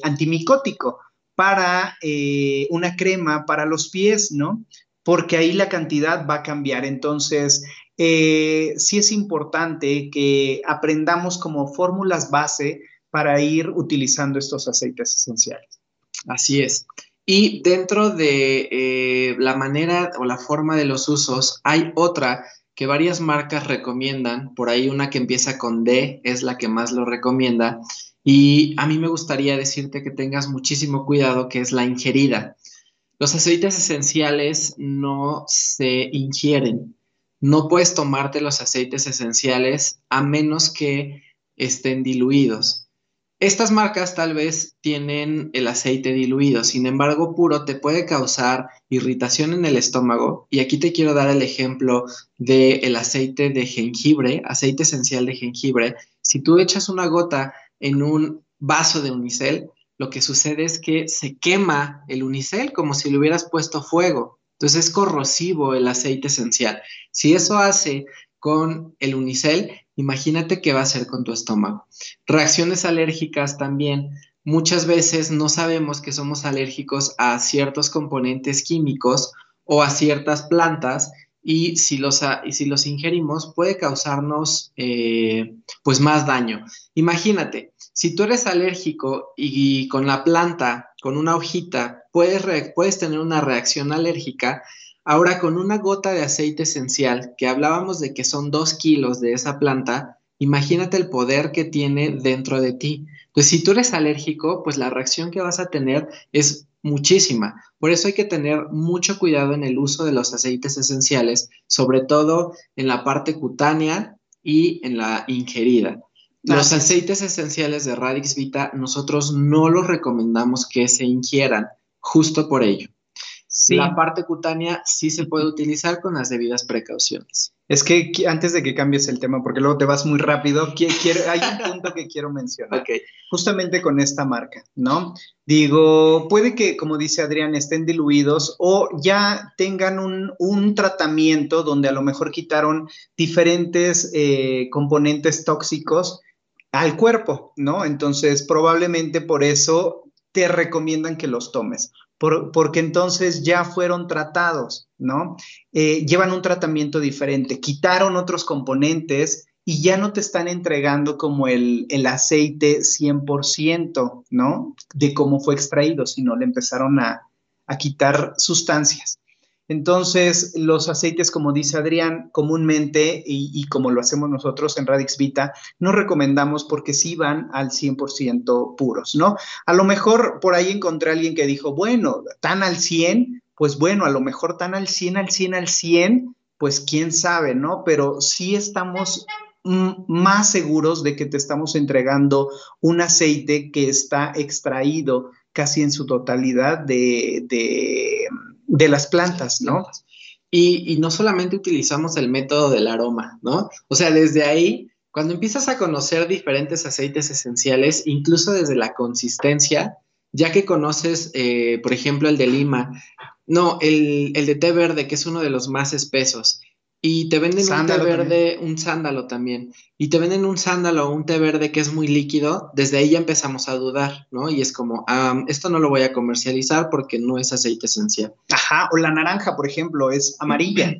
antimicótico para eh, una crema para los pies, ¿no? Porque ahí la cantidad va a cambiar. Entonces, eh, sí es importante que aprendamos como fórmulas base para ir utilizando estos aceites esenciales. Así es. Y dentro de eh, la manera o la forma de los usos, hay otra que varias marcas recomiendan. Por ahí una que empieza con D es la que más lo recomienda y a mí me gustaría decirte que tengas muchísimo cuidado, que es la ingerida. Los aceites esenciales no se ingieren. No puedes tomarte los aceites esenciales a menos que estén diluidos. Estas marcas tal vez tienen el aceite diluido, sin embargo, puro te puede causar irritación en el estómago. Y aquí te quiero dar el ejemplo del aceite de jengibre, aceite esencial de jengibre. Si tú echas una gota en un vaso de unicel, lo que sucede es que se quema el unicel como si le hubieras puesto fuego. Entonces es corrosivo el aceite esencial. Si eso hace con el unicel, imagínate qué va a hacer con tu estómago. Reacciones alérgicas también. Muchas veces no sabemos que somos alérgicos a ciertos componentes químicos o a ciertas plantas y si los, si los ingerimos puede causarnos eh, pues más daño. Imagínate, si tú eres alérgico y, con la planta, con una hojita, puedes, puedes tener una reacción alérgica, Ahora, con una gota de aceite esencial, que hablábamos de que son dos kilos de esa planta, imagínate el poder que tiene dentro de ti. Entonces, si tú eres alérgico, pues la reacción que vas a tener es muchísima. Por eso hay que tener mucho cuidado en el uso de los aceites esenciales, sobre todo en la parte cutánea y en la ingerida. Los aceites esenciales de Radix Vita nosotros no los recomendamos que se ingieran, justo por ello. La parte cutánea sí se puede utilizar con las debidas precauciones. Es que antes de que cambies el tema, porque luego te vas muy rápido, quiero, hay un punto que quiero mencionar. Justamente con esta marca, ¿no? Digo, puede que, como dice Adrián, estén diluidos o ya tengan un, tratamiento donde a lo mejor quitaron diferentes eh, componentes tóxicos al cuerpo, ¿no? Entonces, probablemente por eso te recomiendan que los tomes porque entonces ya fueron tratados, ¿no? Eh, llevan un tratamiento diferente, quitaron otros componentes y ya no te están entregando como el, el aceite 100%, ¿no? De cómo fue extraído, sino le empezaron a, a quitar sustancias. Entonces, los aceites, como dice Adrián, comúnmente y, como lo hacemos nosotros en Radix Vita, no recomendamos porque sí van al 100% puros, ¿no? A lo mejor por ahí encontré a alguien que dijo, bueno, tan al 100, pues bueno, a lo mejor tan al 100, al 100, al 100, pues quién sabe, ¿no? Pero sí estamos más seguros de que te estamos entregando un aceite que está extraído casi en su totalidad de de las plantas, ¿no? Y, no solamente utilizamos el método del aroma, ¿no? O sea, desde ahí, cuando empiezas a conocer diferentes aceites esenciales, incluso desde la consistencia, ya que conoces, eh, por ejemplo, el de lima, no, el, el, de té verde, que es uno de los más espesos, y te venden un té verde, un sándalo también. Y te venden un sándalo o un té verde que es muy líquido. Desde ahí ya empezamos a dudar, ¿no? Y es como, esto no lo voy a comercializar porque no es aceite esencial. Ajá, o la naranja, por ejemplo, es amarilla.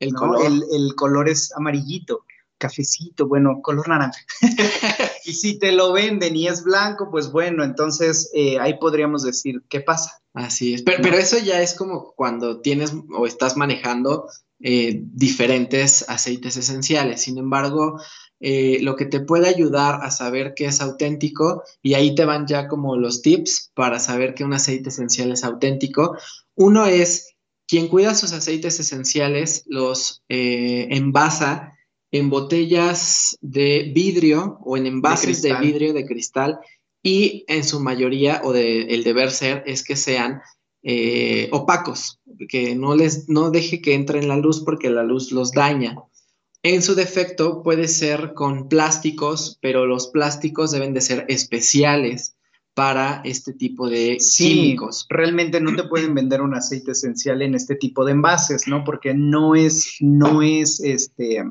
El, color. El, color es amarillito, cafecito, bueno, color naranja. y si te lo venden y es blanco, pues bueno, entonces eh, ahí podríamos decir, ¿qué pasa? Así es, pero, pero, eso ya es como cuando tienes o estás manejando eh, diferentes aceites esenciales. Sin embargo, eh, lo que te puede ayudar a saber que es auténtico, y ahí te van ya como los tips para saber que un aceite esencial es auténtico. Uno es, quien cuida sus aceites esenciales los eh, envasa en botellas de vidrio o en envases de, vidrio de cristal y en su mayoría o de, el deber ser es que sean eh, opacos, que no les no deje que entre en la luz porque la luz los daña. En su defecto puede ser con plásticos, pero los plásticos deben de ser especiales para este tipo de químicos. Realmente no te pueden vender un aceite esencial en este tipo de envases, ¿no? Porque no es, no es este,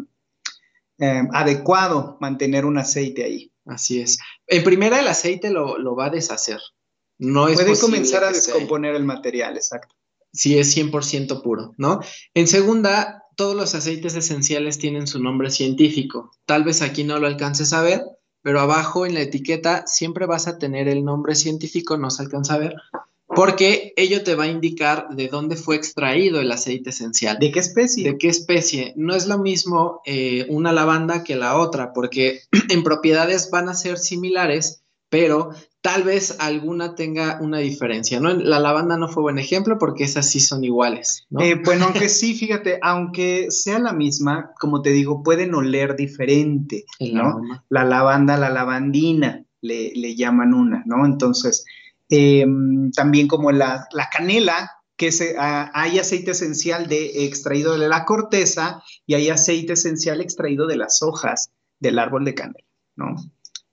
eh, adecuado mantener un aceite ahí. Así es. En primera, el aceite lo, lo va a deshacer. No es Puede comenzar a descomponer el material, exacto. Si es 100% puro, ¿no? En segunda, todos los aceites esenciales tienen su nombre científico. Tal vez aquí no lo alcances a ver, pero abajo en la etiqueta siempre vas a tener el nombre científico, no se alcanza a ver, porque ello te va a indicar de dónde fue extraído el aceite esencial. ¿De qué especie? De qué especie. No es lo mismo eh, una lavanda que la otra, porque en propiedades van a ser similares, pero tal vez alguna tenga una diferencia, ¿no? La lavanda no fue buen ejemplo porque esas sí son iguales, ¿no? Eh, bueno, aunque sí, fíjate, aunque sea la misma, como te digo, pueden oler diferente, ¿no? La lavanda, la lavandina, le, llaman una, ¿no? Entonces, em, también como la, canela, que se, ah, hay aceite esencial de, extraído de la corteza y hay aceite esencial extraído de las hojas del árbol de canela, ¿no?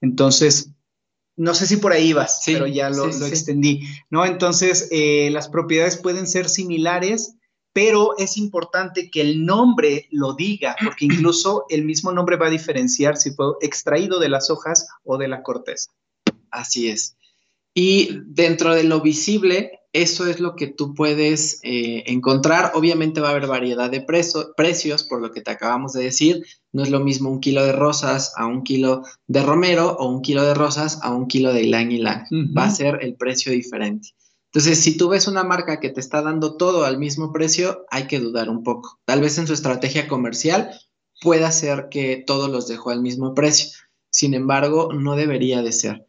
Entonces, no sé si por ahí vas, pero ya lo, extendí, ¿no? Entonces, eh, las propiedades pueden ser similares, pero es importante que el nombre lo diga, porque incluso el mismo nombre va a diferenciar si fue extraído de las hojas o de la corteza. Así es. Y dentro de lo visible, eso es lo que tú puedes eh, encontrar. Obviamente va a haber variedad de precios, por lo que te acabamos de decir. No es lo mismo un kilo de rosas a un kilo de romero o un kilo de rosas a un kilo de ylang ylang. Va a ser el precio diferente. Entonces, si tú ves una marca que te está dando todo al mismo precio, hay que dudar un poco. Tal vez en su estrategia comercial pueda ser que todos los dejó al mismo precio. Sin embargo, no debería de ser.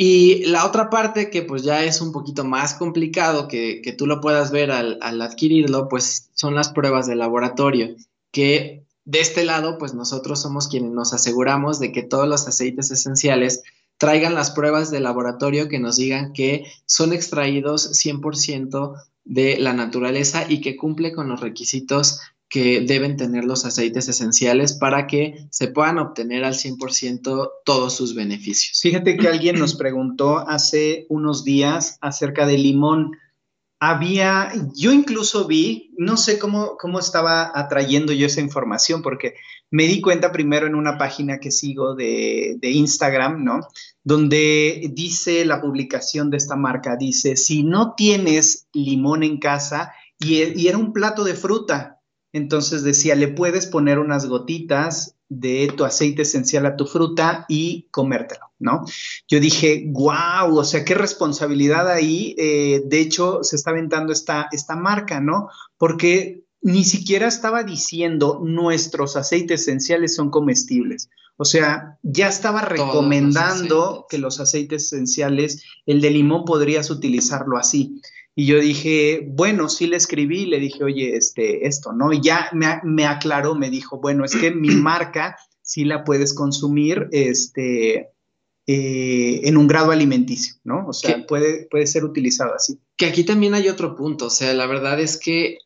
Y la otra parte que pues ya es un poquito más complicado que, tú lo puedas ver al, al, adquirirlo, pues son las pruebas de laboratorio, que de este lado pues nosotros somos quienes nos aseguramos de que todos los aceites esenciales traigan las pruebas de laboratorio que nos digan que son extraídos 100% de la naturaleza y que cumple con los requisitos que deben tener los aceites esenciales para que se puedan obtener al 100% todos sus beneficios. Fíjate que alguien nos preguntó hace unos días acerca del limón había, yo incluso vi, no sé cómo, cómo estaba atrayendo yo esa información, porque me di cuenta primero en una página que sigo de, de, Instagram, ¿no? Donde dice la publicación de esta marca, dice, si no tienes limón en casa, y, y era un plato de fruta, entonces decía, le puedes poner unas gotitas de tu aceite esencial a tu fruta y comértelo, ¿no? Yo dije, wow, o sea, qué responsabilidad ahí. Eh, de hecho, se está aventando esta, esta marca, ¿no? Porque ni siquiera estaba diciendo nuestros aceites esenciales son comestibles. O sea, ya estaba recomendando que los aceites esenciales, el de limón podrías utilizarlo así. Y yo dije, bueno, sí le escribí, le dije, oye, este, esto, ¿no? Y ya me, aclaró, me dijo, bueno, es que mi marca sí la puedes consumir, este, eh, en un grado alimenticio, ¿no? O sea, puede, puede ser utilizado así. Que aquí también hay otro punto, o sea, la verdad es que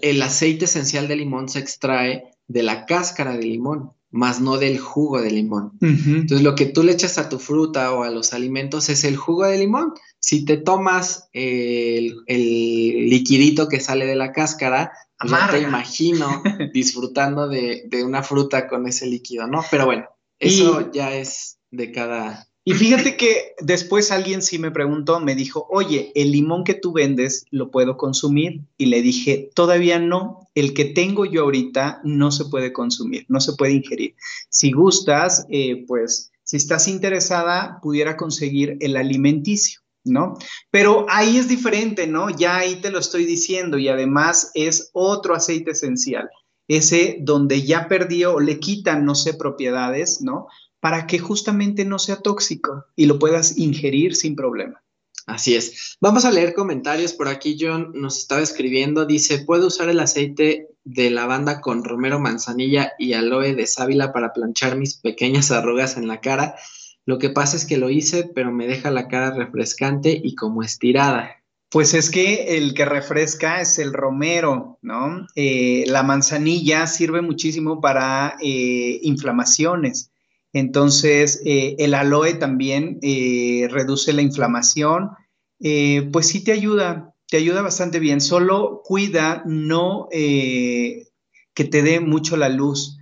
el aceite esencial de limón se extrae de la cáscara de limón más no del jugo de limón. Entonces, lo que tú le echas a tu fruta o a los alimentos es el jugo de limón. Si te tomas el, liquidito que sale de la cáscara, pues no te imagino disfrutando de, una fruta con ese líquido, ¿no? Pero bueno, eso ya es de cada, y fíjate que después alguien sí me preguntó, me dijo, oye, el limón que tú vendes, ¿lo puedo consumir? Y le dije, todavía no, el que tengo yo ahorita no se puede consumir, no se puede ingerir. Si gustas, eh, pues si estás interesada, pudiera conseguir el alimenticio. ¿no? Pero ahí es diferente, ¿no? Ya ahí te lo estoy diciendo y además es otro aceite esencial, ese donde ya perdió le quitan, no sé, propiedades, ¿no? Para que justamente no sea tóxico y lo puedas ingerir sin problema. Así es. Vamos a leer comentarios. Por aquí John nos estaba escribiendo. Dice, ¿puedo usar el aceite de lavanda con romero, manzanilla y aloe de sábila para planchar mis pequeñas arrugas en la cara? Lo que pasa es que lo hice, pero me deja la cara refrescante y como estirada. Pues es que el que refresca es el romero, ¿no? Eh, la manzanilla sirve muchísimo para eh, inflamaciones. Entonces, eh, el aloe también eh, reduce la inflamación, eh, pues sí te ayuda, te ayuda bastante bien. Solo cuida no que te dé mucho la luz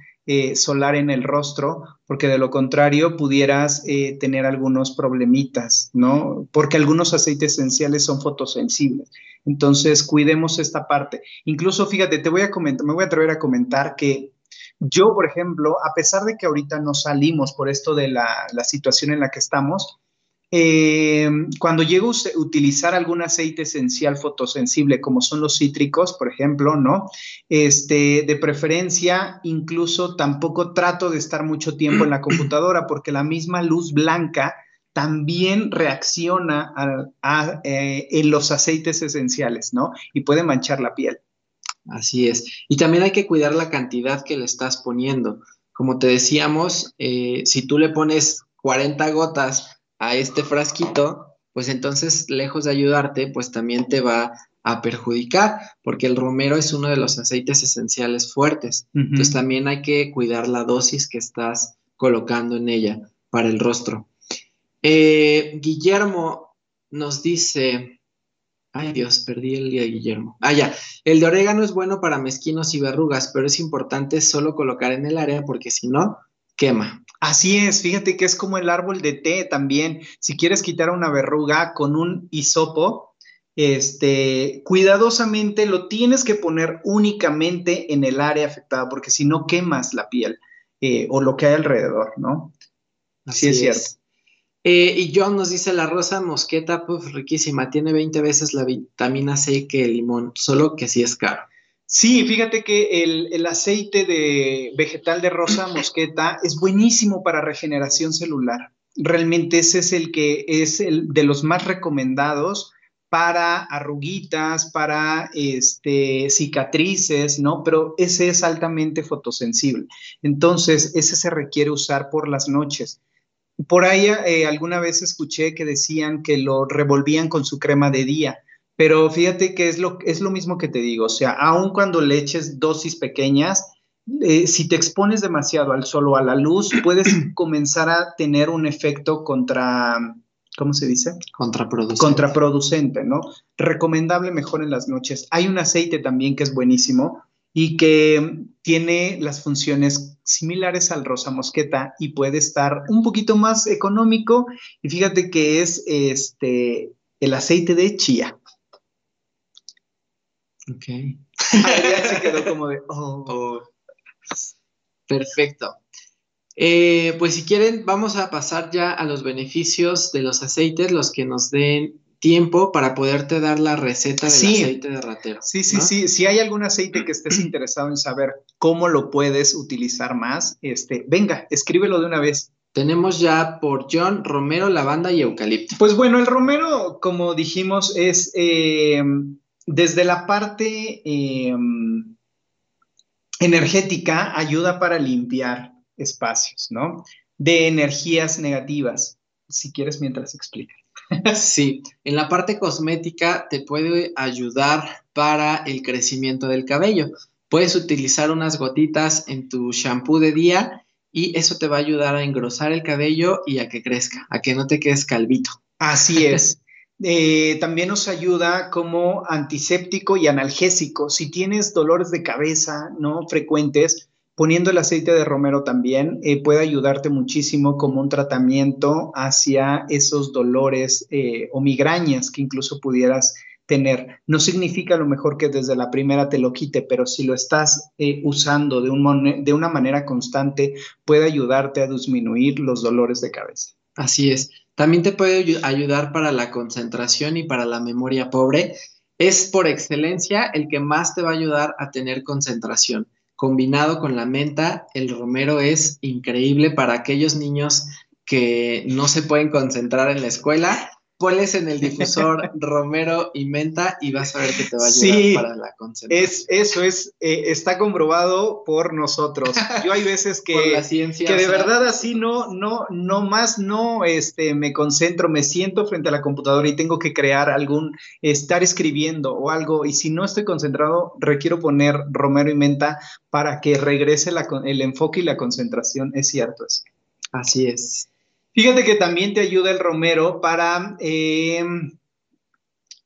solar en el rostro, porque de lo contrario pudieras tener algunos problemitas, ¿no? Porque algunos aceites esenciales son fotosensibles. Entonces, cuidemos esta parte. Incluso, fíjate, te voy a comentar, me voy a atrever a comentar que yo, por ejemplo, a pesar de que ahorita no salimos por esto de la, situación en la que estamos, eh, cuando llego a utilizar algún aceite esencial fotosensible, como son los cítricos, por ejemplo, ¿no? Este, de preferencia, incluso tampoco trato de estar mucho tiempo en la computadora porque la misma luz blanca también reacciona eh, en los aceites esenciales, ¿no? Y puede manchar la piel. Así es. Y también hay que cuidar la cantidad que le estás poniendo. Como te decíamos, eh, si tú le pones 40 gotas a este frasquito, pues entonces, lejos de ayudarte, pues también te va a perjudicar, porque el romero es uno de los aceites esenciales fuertes. Entonces también hay que cuidar la dosis que estás colocando en ella para el rostro. Eh, Guillermo nos dice, ay Dios, perdí el día de Guillermo. Ah, ya, el de orégano es bueno para mezquinos y verrugas, pero es importante solo colocar en el área porque si no, quema. Así es, fíjate que es como el árbol de té también. Si quieres quitar una verruga con un hisopo, este, cuidadosamente lo tienes que poner únicamente en el área afectada, porque si no quemas la piel eh, o lo que hay alrededor, ¿no? Así, es, cierto. Eh, y John nos dice, la rosa mosqueta, pues riquísima, tiene 20 veces la vitamina C que el limón, solo que sí es caro. Sí, fíjate que el, el, aceite de vegetal de rosa mosqueta es buenísimo para regeneración celular. Realmente ese es el que es el de los más recomendados para arruguitas, para este, cicatrices, ¿no? Pero ese es altamente fotosensible. Entonces, ese se requiere usar por las noches. Por ahí eh, alguna vez escuché que decían que lo revolvían con su crema de día, pero fíjate que es lo, es lo mismo que te digo, o sea, aun cuando le eches dosis pequeñas, eh, si te expones demasiado al sol o a la luz, puedes comenzar a tener un efecto contra, ¿cómo se dice? Contraproducente. Contraproducente, ¿no? Recomendable mejor en las noches. Hay un aceite también que es buenísimo y que tiene las funciones similares al rosa mosqueta y puede estar un poquito más económico. Y fíjate que es este, el aceite de chía. Ok. se quedó como de, oh. oh. Perfecto. Eh, pues si quieren, vamos a pasar ya a los beneficios de los aceites, los que nos den tiempo para poderte dar la receta del aceite de ratero. Sí, sí, sí. Si hay algún aceite que estés interesado en saber cómo lo puedes utilizar más, este, venga, escríbelo de una vez. Tenemos ya por John romero, lavanda y eucalipto. Pues bueno, el romero, como dijimos, es eh, desde la parte eh, energética, ayuda para limpiar espacios, ¿no? De energías negativas, si quieres mientras explica. Sí, en la parte cosmética te puede ayudar para el crecimiento del cabello. Puedes utilizar unas gotitas en tu shampoo de día y eso te va a ayudar a engrosar el cabello y a que crezca, a que no te quedes calvito. Así es. Eh, también nos ayuda como antiséptico y analgésico. Si tienes dolores de cabeza no frecuentes, Poniendo el aceite de romero también eh, puede ayudarte muchísimo como un tratamiento hacia esos dolores eh, o migrañas que incluso pudieras tener. No significa a lo mejor que desde la primera te lo quite, pero si lo estás eh, usando de, un de una manera constante, puede ayudarte a disminuir los dolores de cabeza. Así es. También te puede ayudar para la concentración y para la memoria pobre. Es por excelencia el que más te va a ayudar a tener concentración combinado con la menta, el romero es increíble para aquellos niños que no se pueden concentrar en la escuela Ponles en el difusor romero y menta y vas a ver que te va a ayudar para la concentración. Es, eso es, eh, está comprobado por nosotros. Yo hay veces que, la ciencia, que de verdad así no, no, no más no este, me concentro, me siento frente a la computadora y tengo que crear algún, estar escribiendo o algo, y si no estoy concentrado, requiero poner romero y menta para que regrese el enfoque y la concentración. Es cierto eso. Así es. Fíjate que también te ayuda el romero para eh,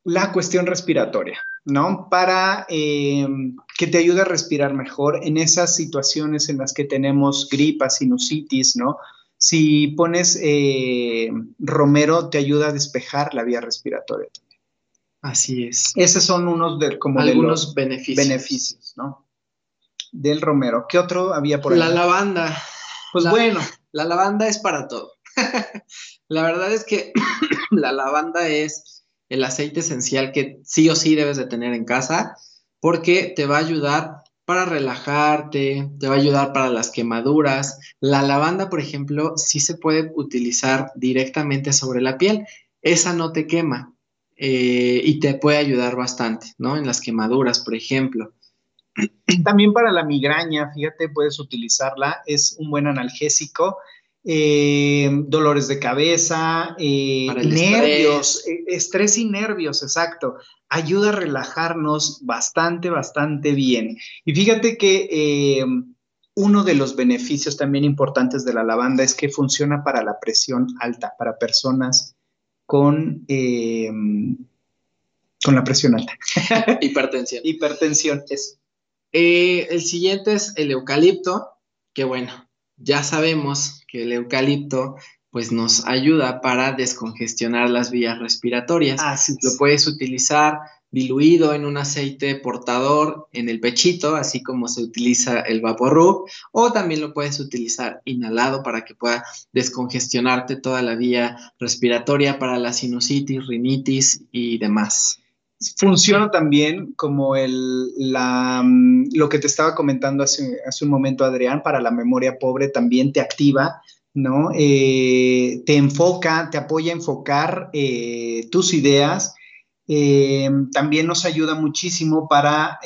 la cuestión respiratoria, ¿no? Para eh, que te ayude a respirar mejor en esas situaciones en las que tenemos gripas, sinusitis, ¿no? Si pones eh, romero, te ayuda a despejar la vía respiratoria también. Así es. Esos son unos de, como Algunos beneficios. beneficios, ¿no? Del romero. ¿Qué otro había por ahí? La lavanda. Pues bueno. La lavanda es para todo. La verdad es que la lavanda es el aceite esencial que sí o sí debes de tener en casa porque te va a ayudar para relajarte, te va a ayudar para las quemaduras. La lavanda, por ejemplo, sí se puede utilizar directamente sobre la piel. Esa no te quema eh, y te puede ayudar bastante, ¿no? En las quemaduras, por ejemplo. También para la migraña, fíjate, puedes utilizarla. Es un buen analgésico eh, dolores de cabeza, eh, nervios, estrés. estrés y nervios, exacto. Ayuda a relajarnos bastante, bastante bien. Y fíjate que uno de los beneficios también importantes de la lavanda es que funciona para la presión alta, para personas con, eh, con la presión alta. Hipertensión. Hipertensión, es. Eh, el siguiente es el eucalipto, que bueno, ya sabemos que el eucalipto pues nos ayuda para descongestionar las vías respiratorias. Lo puedes utilizar diluido en un aceite portador en el pechito, así como se utiliza el vaporub, o también lo puedes utilizar inhalado para que pueda descongestionarte toda la vía respiratoria para la sinusitis, rinitis y demás. Funciona también como el, la, mm, lo que te estaba comentando hace, hace un momento, Adrián, para la memoria pobre también te activa ¿no? Eh, te enfoca, te apoya a enfocar eh, tus ideas eh, también nos ayuda muchísimo para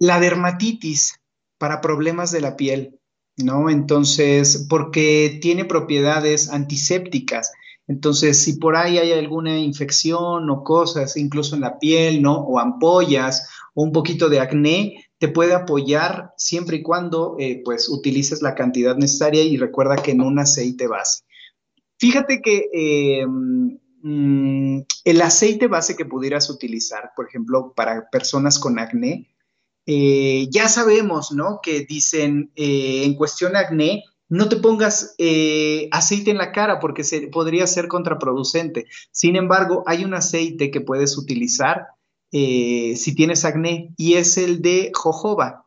la dermatitis, para problemas de la piel, ¿no? Entonces, porque tiene propiedades antisépticas. Entonces, si por ahí hay alguna infección o cosas, incluso en la piel, ¿no? O ampollas o un poquito de acné, te puede apoyar siempre y cuando, eh, pues, utilices la cantidad necesaria y recuerda que en un aceite base. Fíjate que Mm, el aceite base que pudieras utilizar, por ejemplo, para personas con acné, eh, ya sabemos, ¿no? Que dicen eh, en cuestión acné, no te pongas eh, aceite en la cara porque podría ser contraproducente. Sin embargo, hay un aceite que puedes utilizar si tienes acné y es el de jojoba.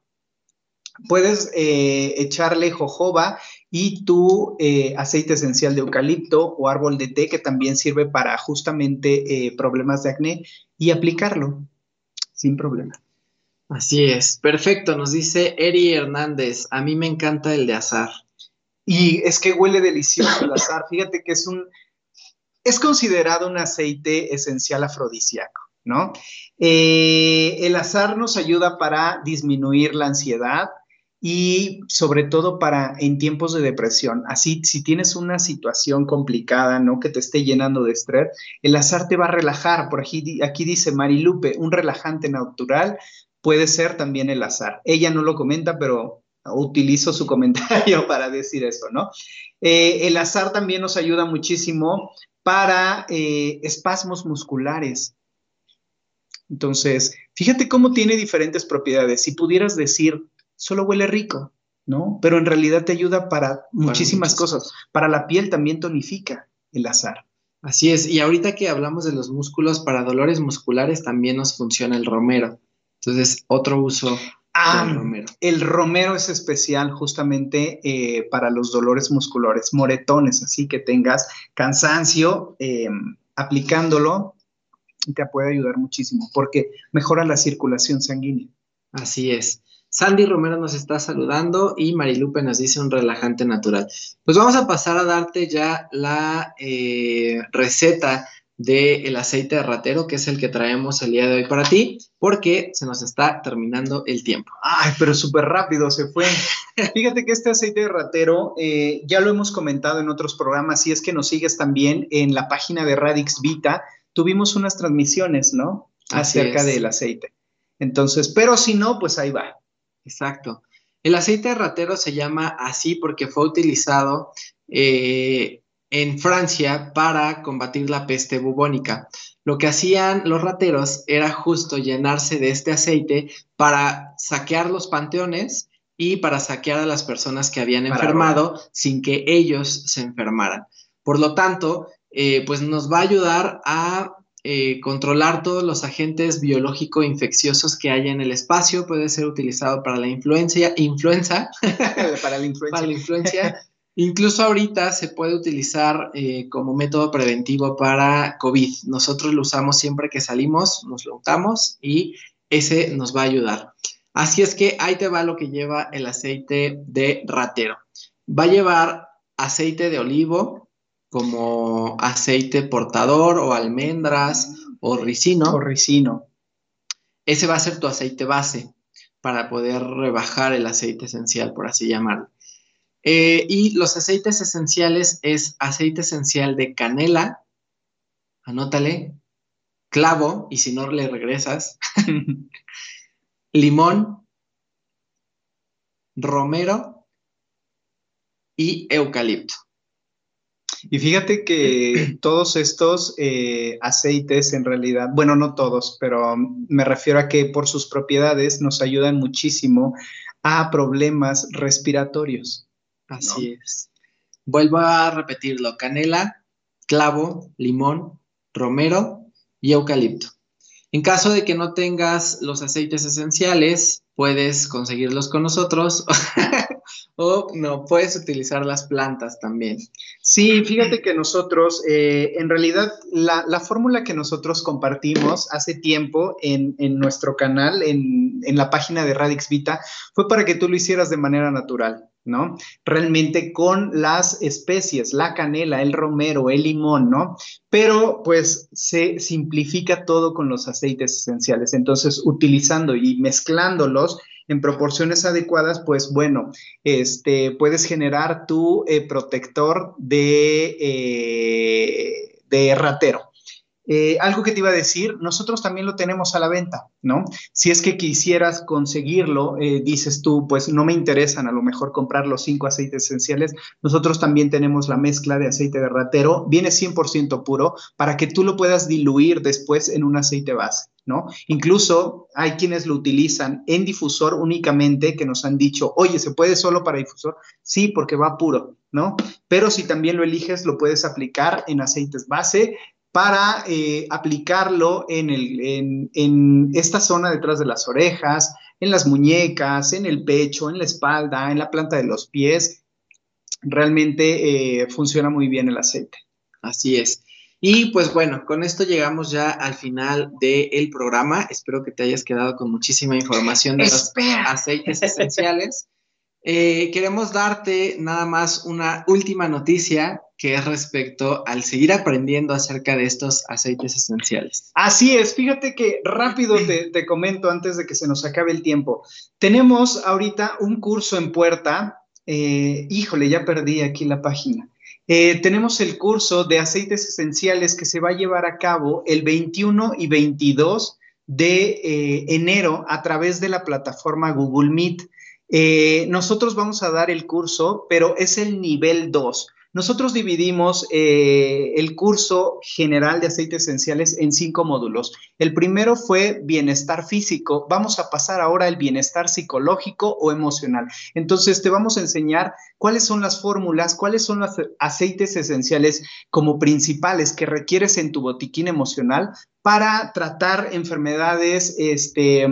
Puedes echarle jojoba y tu eh, aceite esencial de eucalipto o árbol de té que también sirve para justamente eh, problemas de acné y aplicarlo sin problema. Así es, perfecto, nos dice Eri Hernández, a mí me encanta el de azar. Y es que huele delicioso el azar, fíjate que es un, es considerado un aceite esencial afrodisíaco, ¿no? Eh, el azar nos ayuda para disminuir la ansiedad, y sobre todo para en tiempos de depresión. Así, si tienes una situación complicada, ¿no? Que te esté llenando de estrés, el azar te va a relajar. Por aquí, aquí dice Marilupe, un relajante natural puede ser también el azar. Ella no lo comenta, pero utilizo su comentario para decir eso, ¿no? Eh, el azar también nos ayuda muchísimo para eh, espasmos musculares. Entonces, fíjate cómo tiene diferentes propiedades. Si pudieras decir solo huele rico, ¿no? Pero en realidad te ayuda para muchísimas cosas. Para la piel también tonifica el azar. Así es, y ahorita que hablamos de los músculos, para dolores musculares también nos funciona el romero. Entonces, otro uso ah, romero. El romero es especial justamente eh, para los dolores musculares, moretones, así que tengas cansancio, em, aplicándolo te puede ayudar muchísimo porque mejora la circulación sanguínea. Así es. Sandy Romero nos está saludando y Marilupe nos dice un relajante natural. Pues vamos a pasar a darte ya la eh, receta del aceite de ratero, que es el que traemos el día de hoy para ti, porque se nos está terminando el tiempo. Ay, pero súper rápido se fue. Fíjate que este aceite de ratero eh, ya lo hemos comentado en otros programas, si es que nos sigues también en la página de Radix Vita, tuvimos unas transmisiones, ¿no? Acerca del aceite. Entonces, pero si no, pues ahí va. Exacto. El aceite de ratero se llama así porque fue utilizado eh, en Francia para combatir la peste bubónica. Lo que hacían los rateros era justo llenarse de este aceite para saquear los panteones y para saquear a las personas que habían enfermado sin que ellos se enfermaran. Por lo tanto, eh, pues nos va a ayudar a eh, controlar todos los agentes biológico-infecciosos que haya en el espacio. Puede ser utilizado para la influencia, influenza, para la influencia. para la influencia. Incluso ahorita se puede utilizar eh, como método preventivo para COVID. Nosotros lo usamos siempre que salimos, nos lo untamos y ese nos va a ayudar. Así es que ahí te va lo que lleva el aceite de ratero. Va a llevar aceite de olivo, como aceite portador o almendras o ricino. O ricino. Ese va a ser tu aceite base para poder rebajar el aceite esencial, por así llamarlo. Eh, y los aceites esenciales es aceite esencial de canela, anótale, clavo, y si no le regresas, limón, romero y eucalipto. Y fíjate que todos estos eh, aceites en realidad, bueno, no todos, pero me refiero a que por sus propiedades nos ayudan muchísimo a problemas respiratorios. Así es. Vuelvo a repetirlo, canela, clavo, limón, romero y eucalipto. En caso de que no tengas los aceites esenciales, puedes conseguirlos con nosotros o no, puedes utilizar las plantas también. Sí, fíjate que nosotros, eh, en realidad, la, fórmula que nosotros compartimos hace tiempo en, nuestro canal, en, en, la página de Radix Vita, fue para que tú lo hicieras de manera natural. ¿No? Realmente con las especies, la canela, el romero, el limón, ¿no? Pero pues se simplifica todo con los aceites esenciales. Entonces, utilizando y mezclándolos en proporciones adecuadas, pues bueno, este, puedes generar tu eh, protector de, eh, de ratero. Eh, algo que te iba a decir, nosotros también lo tenemos a la venta, ¿no? Si es que quisieras conseguirlo, eh, dices tú, pues no me interesan a lo mejor comprar los cinco aceites esenciales, nosotros también tenemos la mezcla de aceite de ratero, viene 100% puro para que tú lo puedas diluir después en un aceite base. ¿No? Incluso hay quienes lo utilizan en difusor únicamente que nos han dicho, oye, ¿se puede solo para difusor? Sí, porque va puro, ¿no? Pero si también lo eliges, lo puedes aplicar en aceites base para eh, aplicarlo en, el, en, esta zona detrás de las orejas, en las muñecas, en el pecho, en la espalda, en la planta de los pies. Realmente eh, funciona muy bien el aceite. Así es. Y pues bueno, con esto llegamos ya al final del programa. Espero que te hayas quedado con muchísima información de los aceites esenciales. Eh, queremos darte nada más una última noticia que es respecto al seguir aprendiendo acerca de estos aceites esenciales. Así es, fíjate que rápido te, comento antes de que se nos acabe el tiempo. Tenemos ahorita un curso en puerta, eh, híjole, ya perdí aquí la página. Eh, tenemos el curso de aceites esenciales que se va a llevar a cabo el 21 y 22 de enero a través de la plataforma Google Meet. Eh, nosotros vamos a dar el curso, pero es el nivel 2. Nosotros dividimos eh, el curso general de aceites esenciales en cinco módulos. El primero fue bienestar físico. Vamos a pasar ahora al bienestar psicológico o emocional. Entonces, te vamos a enseñar cuáles son las fórmulas, cuáles son los aceites esenciales como principales que requieres en tu botiquín emocional para tratar enfermedades, este,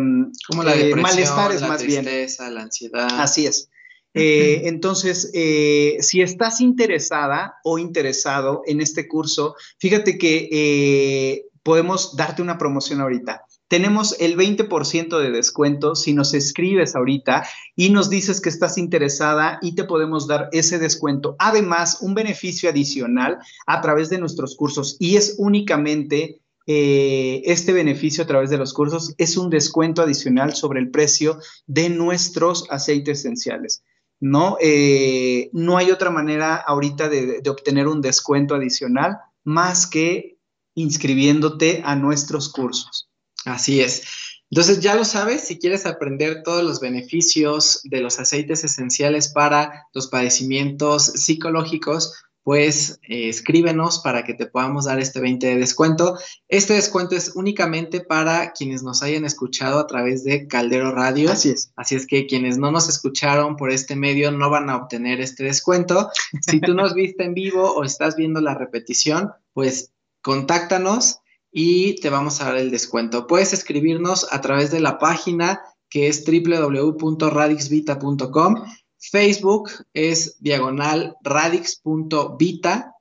como la eh, malestares la más tristeza, bien. La ansiedad. Así es. Eh, entonces, eh, si estás interesada o interesado en este curso, fíjate que eh, podemos darte una promoción ahorita. Tenemos el 20% de descuento si nos escribes ahorita y nos dices que estás interesada y te podemos dar ese descuento. Además, un beneficio adicional a través de nuestros cursos y es únicamente este beneficio a través de los cursos es un descuento adicional sobre el precio de nuestros aceites esenciales. ¿No? Eh, no hay otra manera ahorita de, obtener un descuento adicional más que inscribiéndote a nuestros cursos. Así es. Entonces ya lo sabes, si quieres aprender todos los beneficios de los aceites esenciales para los padecimientos psicológicos, pues eh, escríbenos para que te podamos dar este 20 de descuento. Este descuento es únicamente para quienes nos hayan escuchado a través de Caldero Radio. Así es. Así es que quienes no nos escucharon por este medio no van a obtener este descuento. Si tú nos viste en vivo o estás viendo la repetición, pues contáctanos y te vamos a dar el descuento. Puedes escribirnos a través de la página que es www.radixvita.com Facebook es diagonal radix.vita.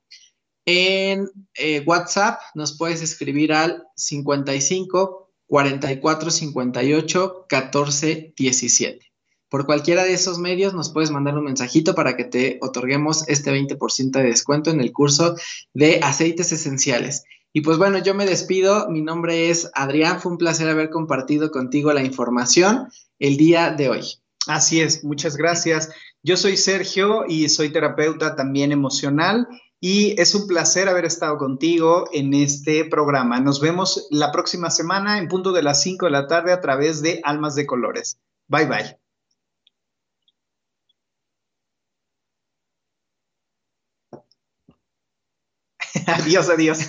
En eh, WhatsApp nos puedes escribir al 55 44 58 14 17. Por cualquiera de esos medios nos puedes mandar un mensajito para que te otorguemos este 20% de descuento en el curso de aceites esenciales. Y pues bueno, yo me despido. Mi nombre es Adrián. Fue un placer haber compartido contigo la información el día de hoy. Así es, muchas gracias. Yo soy Sergio y soy terapeuta también emocional y es un placer haber estado contigo en este programa. Nos vemos la próxima semana en punto de las 5 de la tarde a través de Almas de Colores. Bye bye. adiós, adiós.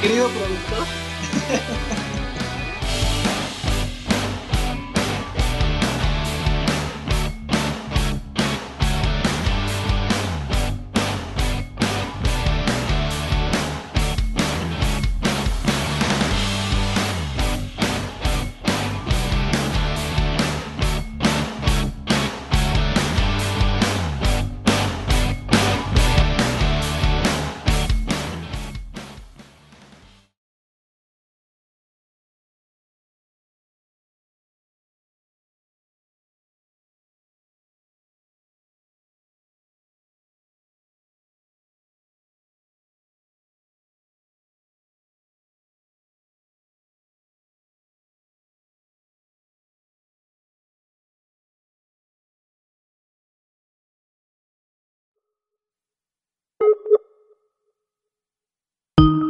Querido productor. you.